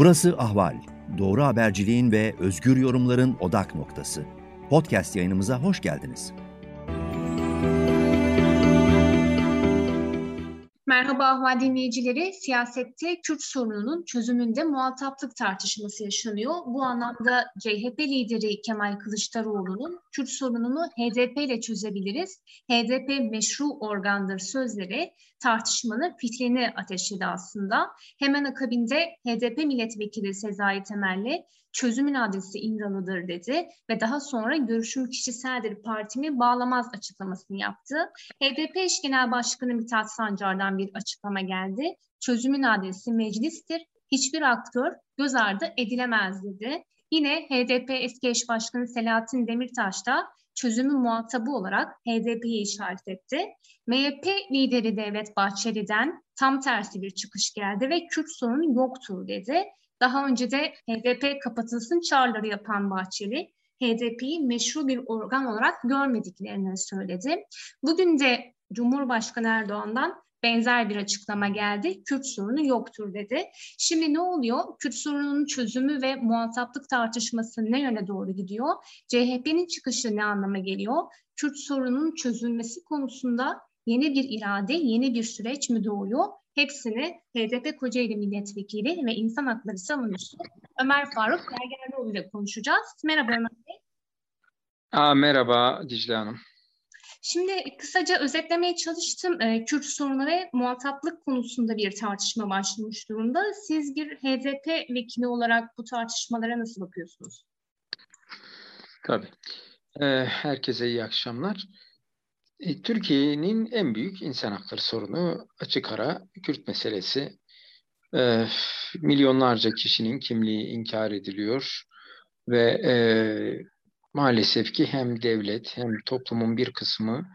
Burası Ahval. Doğru haberciliğin ve özgür yorumların odak noktası. Podcast yayınımıza hoş geldiniz. Merhaba Ahval dinleyicileri. Siyasette Kürt sorununun çözümünde muhataplık tartışması yaşanıyor. Bu anlamda CHP lideri Kemal Kılıçdaroğlu'nun Kürt sorununu HDP ile çözebiliriz. HDP meşru organdır sözleri tartışmanın fitrini ateşledi aslında. Hemen akabinde HDP milletvekili Sezai Temelli çözümün adresi İmralı'dır dedi ve daha sonra görüşüm kişiseldir partimi bağlamaz açıklamasını yaptı. HDP eş genel başkanı Mithat Sancar'dan bir açıklama geldi. Çözümün adresi meclistir. Hiçbir aktör göz ardı edilemez dedi. Yine HDP eski eş başkanı Selahattin Demirtaş da çözümün muhatabı olarak HDP'yi işaret etti. MHP lideri Devlet Bahçeli'den tam tersi bir çıkış geldi ve Kürt sorunu yoktur dedi. Daha önce de HDP kapatılsın çağrıları yapan Bahçeli, HDP'yi meşru bir organ olarak görmediklerini söyledi. Bugün de Cumhurbaşkanı Erdoğan'dan benzer bir açıklama geldi. Kürt sorunu yoktur dedi. Şimdi ne oluyor? Kürt sorununun çözümü ve muhataplık tartışması ne yöne doğru gidiyor? CHP'nin çıkışı ne anlama geliyor? Kürt sorununun çözülmesi konusunda yeni bir irade, yeni bir süreç mi doğuyor? Hepsini HDP Kocaeli Milletvekili ve İnsan Hakları Savunucusu Ömer Faruk Gergerlioğlu ile konuşacağız. Merhaba Ömer Bey. Aa, merhaba Dicle Hanım. Şimdi kısaca özetlemeye çalıştım. E, Kürt sorunu ve muhataplık konusunda bir tartışma başlamış durumda. Siz bir HDP vekili olarak bu tartışmalara nasıl bakıyorsunuz? Tabii. E, herkese iyi akşamlar. E, Türkiye'nin en büyük insan hakları sorunu açık ara Kürt meselesi. Milyonlarca kişinin kimliği inkar ediliyor ve e, maalesef ki hem devlet hem toplumun bir kısmı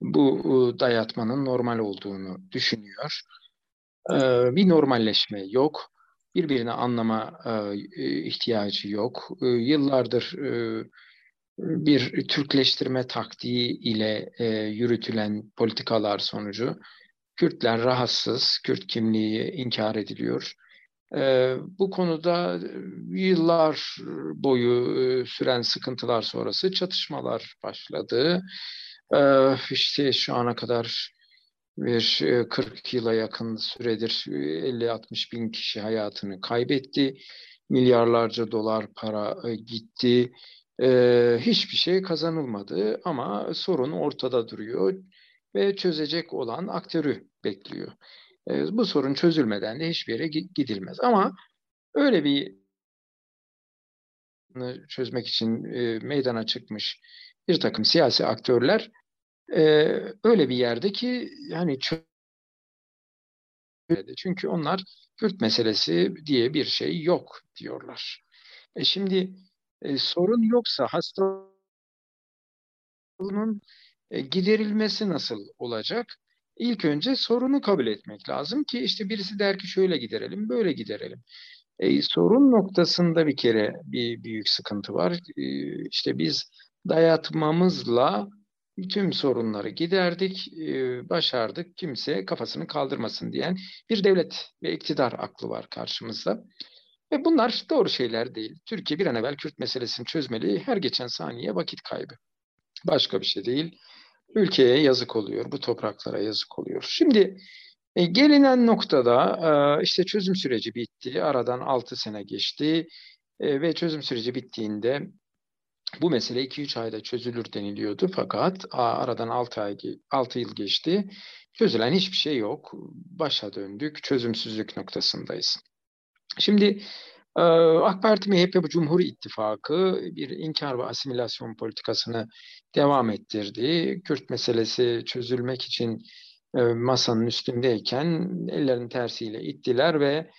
bu dayatmanın normal olduğunu düşünüyor. E, bir normalleşme yok. Birbirini anlama e, ihtiyacı yok. Yıllardır e, bir Türkleştirme taktiği ile e, yürütülen politikalar sonucu Kürtler rahatsız, Kürt kimliği inkar ediliyor. E, bu konuda yıllar boyu e, süren sıkıntılar sonrası çatışmalar başladı. E, işte şu ana kadar bir 40 yıla yakın süredir 50-60 bin kişi hayatını kaybetti. Milyarlarca dolar para gitti e, hiçbir şey kazanılmadı ama sorun ortada duruyor ve çözecek olan aktörü bekliyor. Bu sorun çözülmeden de hiçbir yere gidilmez. Ama öyle bir çözmek için meydana çıkmış bir takım siyasi aktörler öyle bir yerde ki yani çünkü onlar Kürt meselesi diye bir şey yok diyorlar. E şimdi e, sorun yoksa hastanın e, giderilmesi nasıl olacak? İlk önce sorunu kabul etmek lazım ki işte birisi der ki şöyle giderelim, böyle giderelim. E, sorun noktasında bir kere bir büyük sıkıntı var. E, işte biz dayatmamızla tüm sorunları giderdik, e, başardık, kimse kafasını kaldırmasın diyen bir devlet ve iktidar aklı var karşımızda. Ve bunlar doğru şeyler değil. Türkiye bir an evvel Kürt meselesini çözmeli. Her geçen saniye vakit kaybı. Başka bir şey değil. Ülkeye yazık oluyor. Bu topraklara yazık oluyor. Şimdi e, gelinen noktada e, işte çözüm süreci bitti. Aradan 6 sene geçti. E, ve çözüm süreci bittiğinde bu mesele 2-3 ayda çözülür deniliyordu. Fakat aradan 6, ay, 6 yıl geçti. Çözülen hiçbir şey yok. Başa döndük. Çözümsüzlük noktasındayız. Şimdi AK Parti MHP Cumhur İttifakı bir inkar ve asimilasyon politikasını devam ettirdi. Kürt meselesi çözülmek için masanın üstündeyken ellerin tersiyle ittiler ve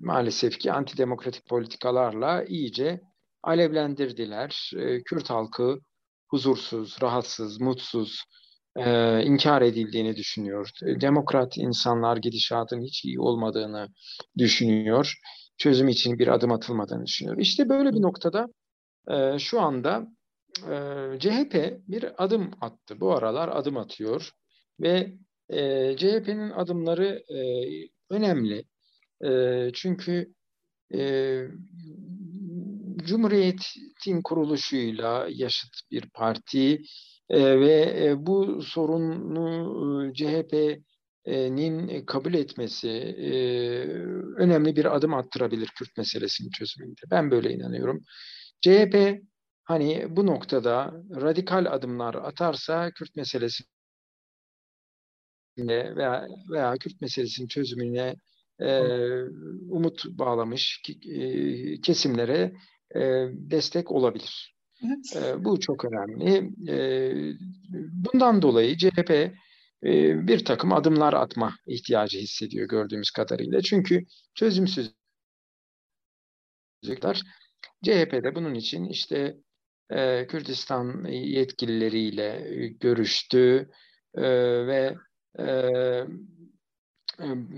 maalesef ki antidemokratik politikalarla iyice alevlendirdiler. Kürt halkı huzursuz, rahatsız, mutsuz, e, inkar edildiğini düşünüyor. Demokrat insanlar gidişatın hiç iyi olmadığını düşünüyor. Çözüm için bir adım atılmadığını düşünüyor. İşte böyle bir noktada e, şu anda e, CHP bir adım attı. Bu aralar adım atıyor ve e, CHP'nin adımları e, önemli. E, çünkü e, Cumhuriyet'in kuruluşuyla yaşıt bir parti e, ve e, bu sorunu e, CHP'nin kabul etmesi e, önemli bir adım attırabilir Kürt meselesinin çözümünde. Ben böyle inanıyorum. CHP hani bu noktada radikal adımlar atarsa Kürt meselesi veya, veya Kürt meselesinin çözümüne e, umut bağlamış e, kesimlere e, destek olabilir. E, bu çok önemli. E, bundan dolayı CHP e, bir takım adımlar atma ihtiyacı hissediyor gördüğümüz kadarıyla. Çünkü çözümsüzlükler CHP'de bunun için işte e, Kürdistan yetkilileriyle görüştü e, ve e,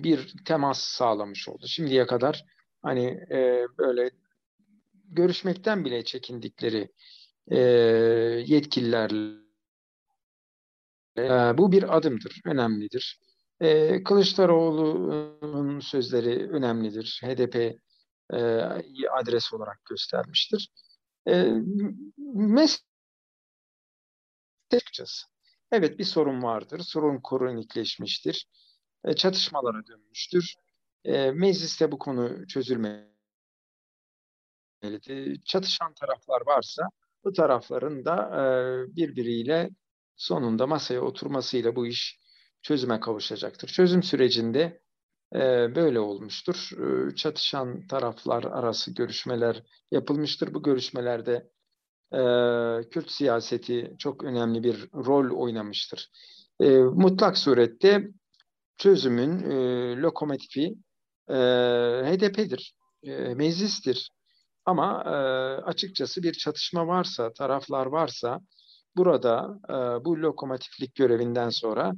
bir temas sağlamış oldu. Şimdiye kadar hani e, böyle görüşmekten bile çekindikleri e, yetkililer e, bu bir adımdır, önemlidir. E, Kılıçdaroğlu'nun sözleri önemlidir. HDP e, adres olarak göstermiştir. E, mesele Evet bir sorun vardır. Sorun kronikleşmiştir. E, çatışmalara dönmüştür. E, mecliste bu konu çözülmelidir. Çatışan taraflar varsa bu tarafların da e, birbiriyle sonunda masaya oturmasıyla bu iş çözüme kavuşacaktır. Çözüm sürecinde böyle olmuştur. Çatışan taraflar arası görüşmeler yapılmıştır. Bu görüşmelerde Kürt siyaseti çok önemli bir rol oynamıştır. Mutlak surette çözümün e, lokomotifi e, HDP'dir, e, meclistir. Ama e, açıkçası bir çatışma varsa, taraflar varsa burada e, bu lokomotiflik görevinden sonra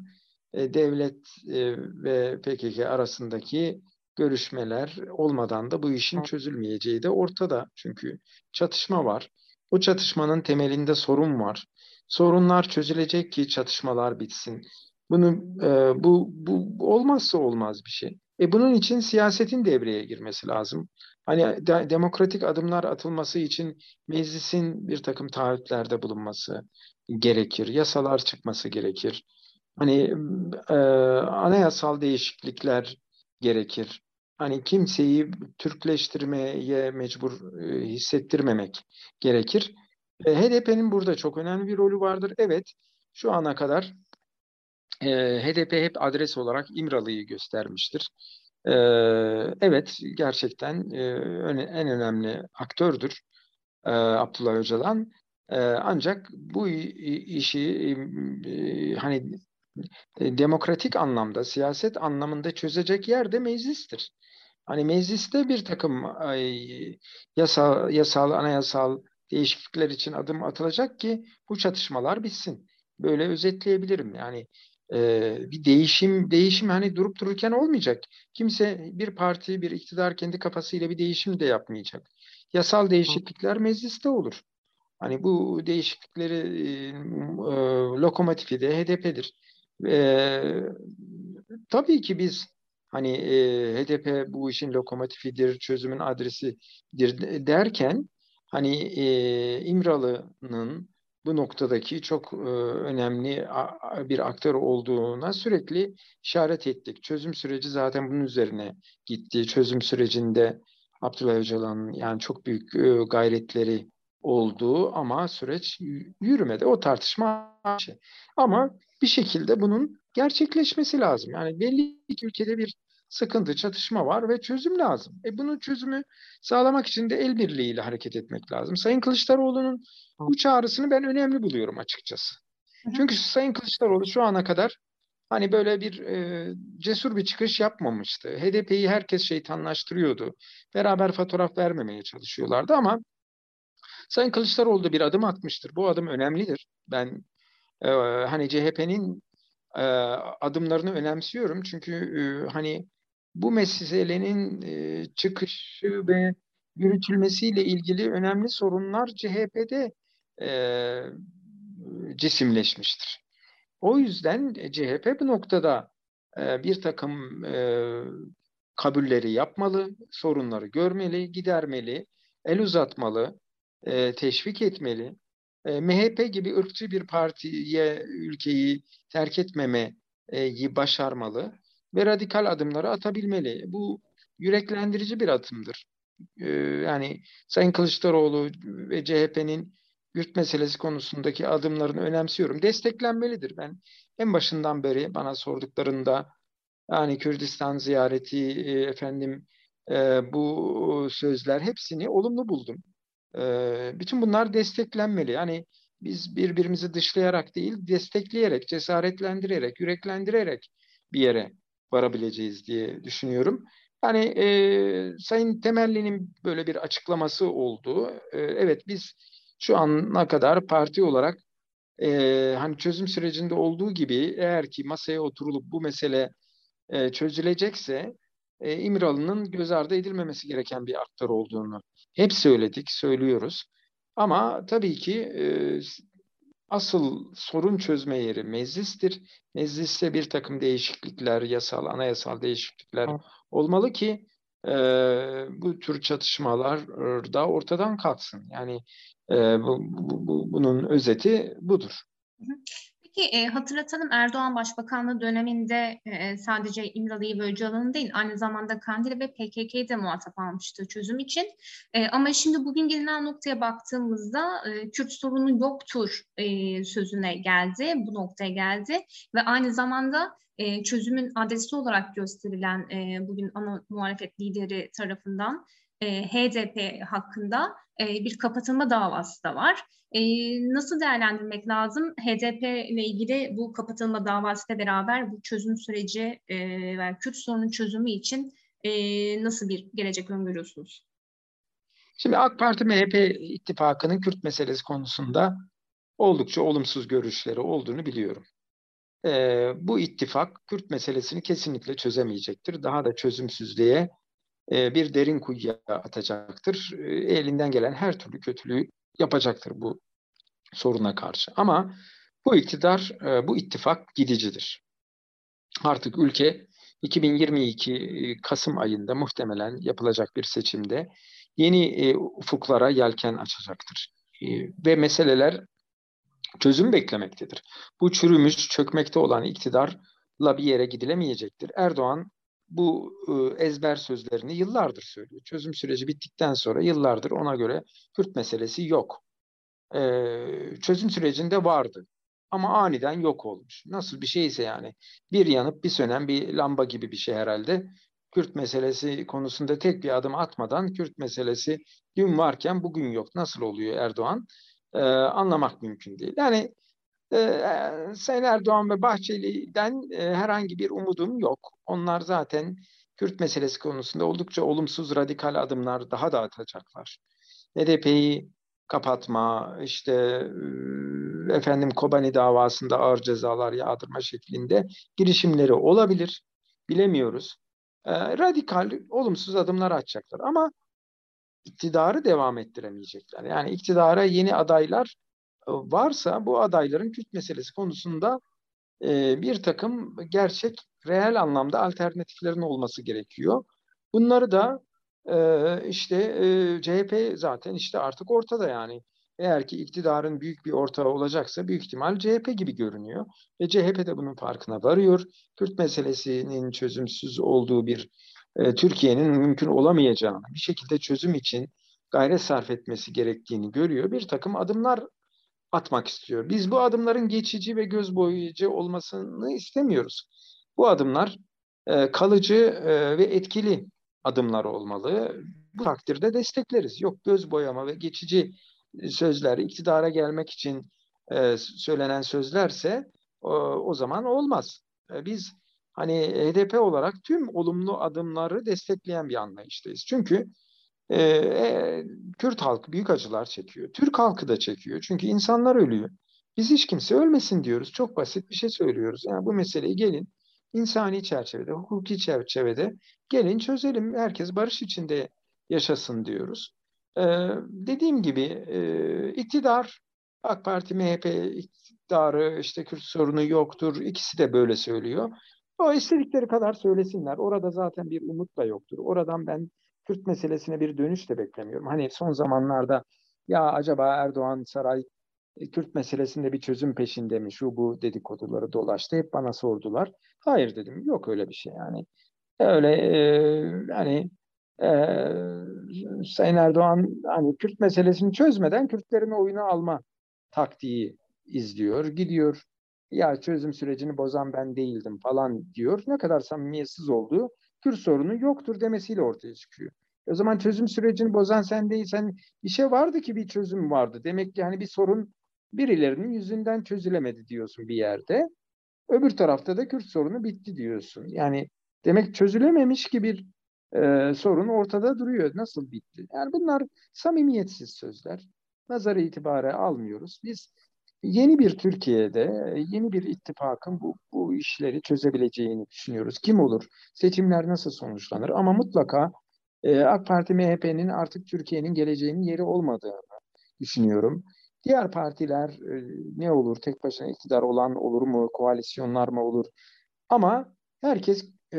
e, devlet e, ve PKK arasındaki görüşmeler olmadan da bu işin çözülmeyeceği de ortada. Çünkü çatışma var. Bu çatışmanın temelinde sorun var. Sorunlar çözülecek ki çatışmalar bitsin. Bunu e, bu, bu olmazsa olmaz bir şey. E bunun için siyasetin devreye girmesi lazım. Hani de, demokratik adımlar atılması için meclisin bir takım taahhütlerde bulunması gerekir. Yasalar çıkması gerekir. Hani e, anayasal değişiklikler gerekir. Hani kimseyi Türkleştirmeye mecbur e, hissettirmemek gerekir. E, HDP'nin burada çok önemli bir rolü vardır. Evet, şu ana kadar e, HDP hep adres olarak İmralı'yı göstermiştir. E, evet, gerçekten e, en önemli aktördür e, Abdullah Öcalan. E, ancak bu işi e, hani e, demokratik anlamda, siyaset anlamında çözecek yer de meclistir. Hani mecliste bir takım ay, yasal, yasal, anayasal değişiklikler için adım atılacak ki bu çatışmalar bitsin. Böyle özetleyebilirim. Yani e, bir değişim değişim hani durup dururken olmayacak. Kimse bir parti bir iktidar kendi kafasıyla bir değişim de yapmayacak. Yasal değişiklikler mecliste olur. Hani bu değişiklikleri e, e, lokomotifi de HDP'dir. E, tabii ki biz hani e, HDP bu işin lokomotifidir, çözümün adresidir derken hani e, İmralı'nın bu noktadaki çok önemli bir aktör olduğuna sürekli işaret ettik. Çözüm süreci zaten bunun üzerine gitti. Çözüm sürecinde Abdullah Öcalan'ın yani çok büyük gayretleri olduğu ama süreç yürümedi. O tartışma şey. Ama bir şekilde bunun gerçekleşmesi lazım. Yani belli ki ülkede bir sıkıntı, çatışma var ve çözüm lazım. E bunun çözümü sağlamak için de el birliğiyle hareket etmek lazım. Sayın Kılıçdaroğlu'nun bu çağrısını ben önemli buluyorum açıkçası. Çünkü Sayın Kılıçdaroğlu şu ana kadar hani böyle bir e, cesur bir çıkış yapmamıştı. HDP'yi herkes şeytanlaştırıyordu. Beraber fotoğraf vermemeye çalışıyorlardı ama Sayın Kılıçdaroğlu da bir adım atmıştır. Bu adım önemlidir. Ben e, hani CHP'nin e, adımlarını önemsiyorum. Çünkü e, hani bu meselenin e, çıkışı ve yürütülmesiyle ilgili önemli sorunlar CHP'de e, cisimleşmiştir. O yüzden CHP bu noktada e, bir takım e, kabulleri yapmalı, sorunları görmeli, gidermeli, el uzatmalı, e, teşvik etmeli. E, MHP gibi ırkçı bir partiye ülkeyi terk etmemeyi başarmalı ve radikal adımları atabilmeli. Bu yüreklendirici bir atımdır. E, yani Sayın Kılıçdaroğlu ve CHP'nin yurt meselesi konusundaki adımlarını önemsiyorum. Desteklenmelidir. Ben en başından beri bana sorduklarında yani Kürdistan ziyareti e, efendim e, bu sözler hepsini olumlu buldum. E, bütün bunlar desteklenmeli. Yani biz birbirimizi dışlayarak değil, destekleyerek, cesaretlendirerek, yüreklendirerek bir yere varabileceğiz diye düşünüyorum. Yani e, Sayın Temelli'nin böyle bir açıklaması oldu. E, evet biz şu ana kadar parti olarak e, hani çözüm sürecinde olduğu gibi eğer ki masaya oturulup bu mesele e, çözülecekse e, İmralı'nın göz ardı edilmemesi gereken bir aktör olduğunu hep söyledik, söylüyoruz. Ama tabii ki e, asıl sorun çözme yeri meclistir. Mecliste bir takım değişiklikler, yasal, anayasal değişiklikler olmalı ki e, bu tür çatışmalar da ortadan kalksın. Yani e, bu, bu, bu, bunun özeti budur. Peki e, hatırlatalım Erdoğan Başbakanlığı döneminde e, sadece İmralı'yı ve Öcalan'ı değil aynı zamanda Kandil ve PKK'yı de muhatap almıştı çözüm için. E, ama şimdi bugün gelinen noktaya baktığımızda e, Kürt sorunu yoktur e, sözüne geldi, bu noktaya geldi ve aynı zamanda e, çözümün adresi olarak gösterilen e, bugün ana muhalefet lideri tarafından e, HDP hakkında e, bir kapatılma davası da var. E, nasıl değerlendirmek lazım? HDP ile ilgili bu kapatılma davası ile beraber bu çözüm süreci e, ve Kürt sorunun çözümü için e, nasıl bir gelecek öngörüyorsunuz? Şimdi AK Parti MHP ittifakının Kürt meselesi konusunda oldukça olumsuz görüşleri olduğunu biliyorum. Ee, bu ittifak Kürt meselesini kesinlikle çözemeyecektir. Daha da çözümsüzlüğe bir derin kuyuya atacaktır. E, elinden gelen her türlü kötülüğü yapacaktır bu soruna karşı. Ama bu iktidar, e, bu ittifak gidicidir. Artık ülke 2022 Kasım ayında muhtemelen yapılacak bir seçimde yeni ufuklara yelken açacaktır. Ve meseleler çözüm beklemektedir. Bu çürümüş, çökmekte olan iktidarla bir yere gidilemeyecektir. Erdoğan bu e, ezber sözlerini yıllardır söylüyor. Çözüm süreci bittikten sonra yıllardır ona göre Kürt meselesi yok. Çözüm sürecinde vardı. Ama aniden yok olmuş. Nasıl bir şeyse yani. Bir yanıp bir sönen bir lamba gibi bir şey herhalde. Kürt meselesi konusunda tek bir adım atmadan Kürt meselesi dün varken bugün yok. Nasıl oluyor Erdoğan? Ee, anlamak mümkün değil. Yani ee, Sayın Erdoğan ve Bahçeli'den e, herhangi bir umudum yok. Onlar zaten Kürt meselesi konusunda oldukça olumsuz radikal adımlar daha da atacaklar. HDP'yi kapatma, işte e, efendim Kobani davasında ağır cezalar yağdırma şeklinde girişimleri olabilir. Bilemiyoruz. E, radikal, olumsuz adımlar atacaklar. Ama iktidarı devam ettiremeyecekler. Yani iktidara yeni adaylar varsa bu adayların Kürt meselesi konusunda e, bir takım gerçek, reel anlamda alternatiflerin olması gerekiyor. Bunları da e, işte e, CHP zaten işte artık ortada yani. Eğer ki iktidarın büyük bir ortağı olacaksa büyük ihtimal CHP gibi görünüyor. Ve CHP de bunun farkına varıyor. Kürt meselesinin çözümsüz olduğu bir e, Türkiye'nin mümkün olamayacağını, bir şekilde çözüm için gayret sarf etmesi gerektiğini görüyor. Bir takım adımlar atmak istiyor. Biz bu adımların geçici ve göz boyayıcı olmasını istemiyoruz. Bu adımlar e, kalıcı e, ve etkili adımlar olmalı. Bu takdirde destekleriz. Yok göz boyama ve geçici sözler iktidara gelmek için e, söylenen sözlerse o, o zaman olmaz. E, biz hani HDP olarak tüm olumlu adımları destekleyen bir anlayıştayız. Çünkü e, Kürt halkı büyük acılar çekiyor. Türk halkı da çekiyor. Çünkü insanlar ölüyor. Biz hiç kimse ölmesin diyoruz. Çok basit bir şey söylüyoruz. Yani bu meseleyi gelin insani çerçevede, hukuki çerçevede gelin çözelim. Herkes barış içinde yaşasın diyoruz. Ee, dediğim gibi e, iktidar AK Parti, MHP iktidarı işte Kürt sorunu yoktur. İkisi de böyle söylüyor. O istedikleri kadar söylesinler. Orada zaten bir umut da yoktur. Oradan ben Kürt meselesine bir dönüş de beklemiyorum. Hani son zamanlarda ya acaba Erdoğan saray e, Kürt meselesinde bir çözüm peşinde mi? Şu bu dedikoduları dolaştı. Hep bana sordular. Hayır dedim. Yok öyle bir şey yani. Öyle e, hani e, Sayın Erdoğan hani Kürt meselesini çözmeden Kürtlerin oyunu alma taktiği izliyor. Gidiyor ya çözüm sürecini bozan ben değildim falan diyor. Ne kadar samimiyetsiz olduğu Kürt sorunu yoktur demesiyle ortaya çıkıyor. O zaman çözüm sürecini bozan sen değilsen bir şey vardı ki bir çözüm vardı. Demek ki hani bir sorun birilerinin yüzünden çözülemedi diyorsun bir yerde. Öbür tarafta da Kürt sorunu bitti diyorsun. Yani demek çözülememiş ki bir e, sorun ortada duruyor. Nasıl bitti? Yani bunlar samimiyetsiz sözler. Nazara itibare almıyoruz. Biz yeni bir Türkiye'de, yeni bir ittifakın bu, bu işleri çözebileceğini düşünüyoruz. Kim olur? Seçimler nasıl sonuçlanır? Ama mutlaka e, AK Parti MHP'nin artık Türkiye'nin geleceğinin yeri olmadığını düşünüyorum. Diğer partiler e, ne olur? Tek başına iktidar olan olur mu? Koalisyonlar mı olur? Ama herkes e,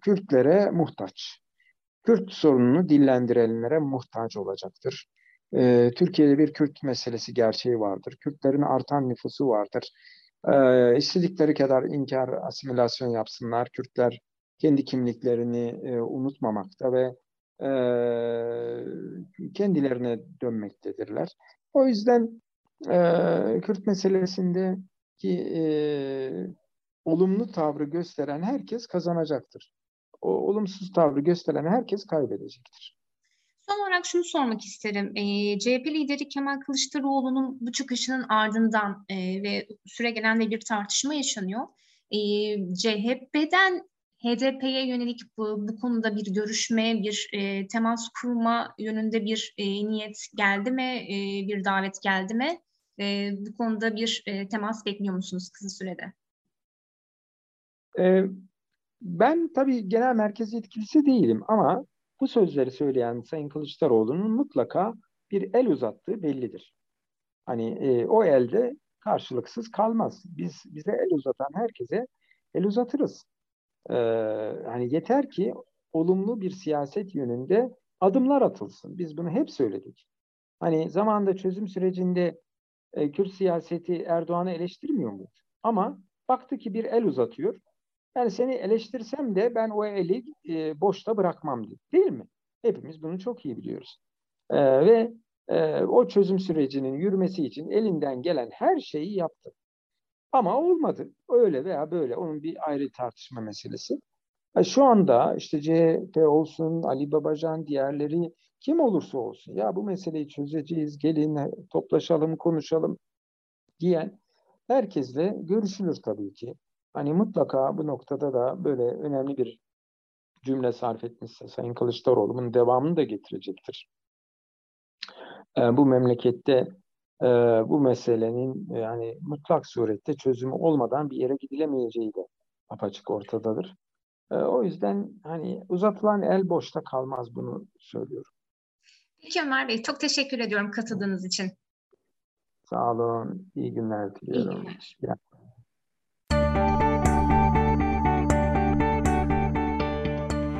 Kürtlere muhtaç. Kürt sorununu dillendirenlere muhtaç olacaktır. E, Türkiye'de bir Kürt meselesi gerçeği vardır. Kürtlerin artan nüfusu vardır. E, istedikleri kadar inkar, asimilasyon yapsınlar. Kürtler kendi kimliklerini e, unutmamakta ve e, kendilerine dönmektedirler. O yüzden e, Kürt meselesinde ki e, olumlu tavrı gösteren herkes kazanacaktır. O olumsuz tavrı gösteren herkes kaybedecektir. Son olarak şunu sormak isterim. E, CHP lideri Kemal Kılıçdaroğlu'nun bu çıkışının ardından e, ve süre gelen de bir tartışma yaşanıyor. E, CHP'den HDP'ye yönelik bu, bu konuda bir görüşme, bir e, temas kurma yönünde bir e, niyet geldi mi, e, bir davet geldi mi? E, bu konuda bir e, temas bekliyor musunuz kısa sürede? E, ben tabii genel merkez yetkilisi değilim ama bu sözleri söyleyen Sayın Kılıçdaroğlu'nun mutlaka bir el uzattığı bellidir. Hani e, o elde karşılıksız kalmaz. Biz bize el uzatan herkese el uzatırız. Ee, hani yeter ki olumlu bir siyaset yönünde adımlar atılsın. Biz bunu hep söyledik. Hani zamanında çözüm sürecinde e, Kürt siyaseti Erdoğan'ı eleştirmiyor mu? Ama baktı ki bir el uzatıyor. Yani seni eleştirsem de ben o eli e, boşta bırakmam diye. Değil mi? Hepimiz bunu çok iyi biliyoruz. E, ve e, o çözüm sürecinin yürümesi için elinden gelen her şeyi yaptı. Ama olmadı. Öyle veya böyle. Onun bir ayrı tartışma meselesi. Şu anda işte CHP olsun, Ali Babacan, diğerleri kim olursa olsun ya bu meseleyi çözeceğiz, gelin toplaşalım, konuşalım diyen herkesle görüşülür tabii ki. Hani mutlaka bu noktada da böyle önemli bir cümle sarf etmişse Sayın Kılıçdaroğlu bunun devamını da getirecektir. Ee, bu memlekette e, bu meselenin yani mutlak surette çözümü olmadan bir yere gidilemeyeceği de apaçık ortadadır. E, o yüzden hani uzatılan el boşta kalmaz bunu söylüyorum. Peki Ömer Bey çok teşekkür ediyorum katıldığınız için. Sağ olun. İyi günler diliyorum. İyi günler.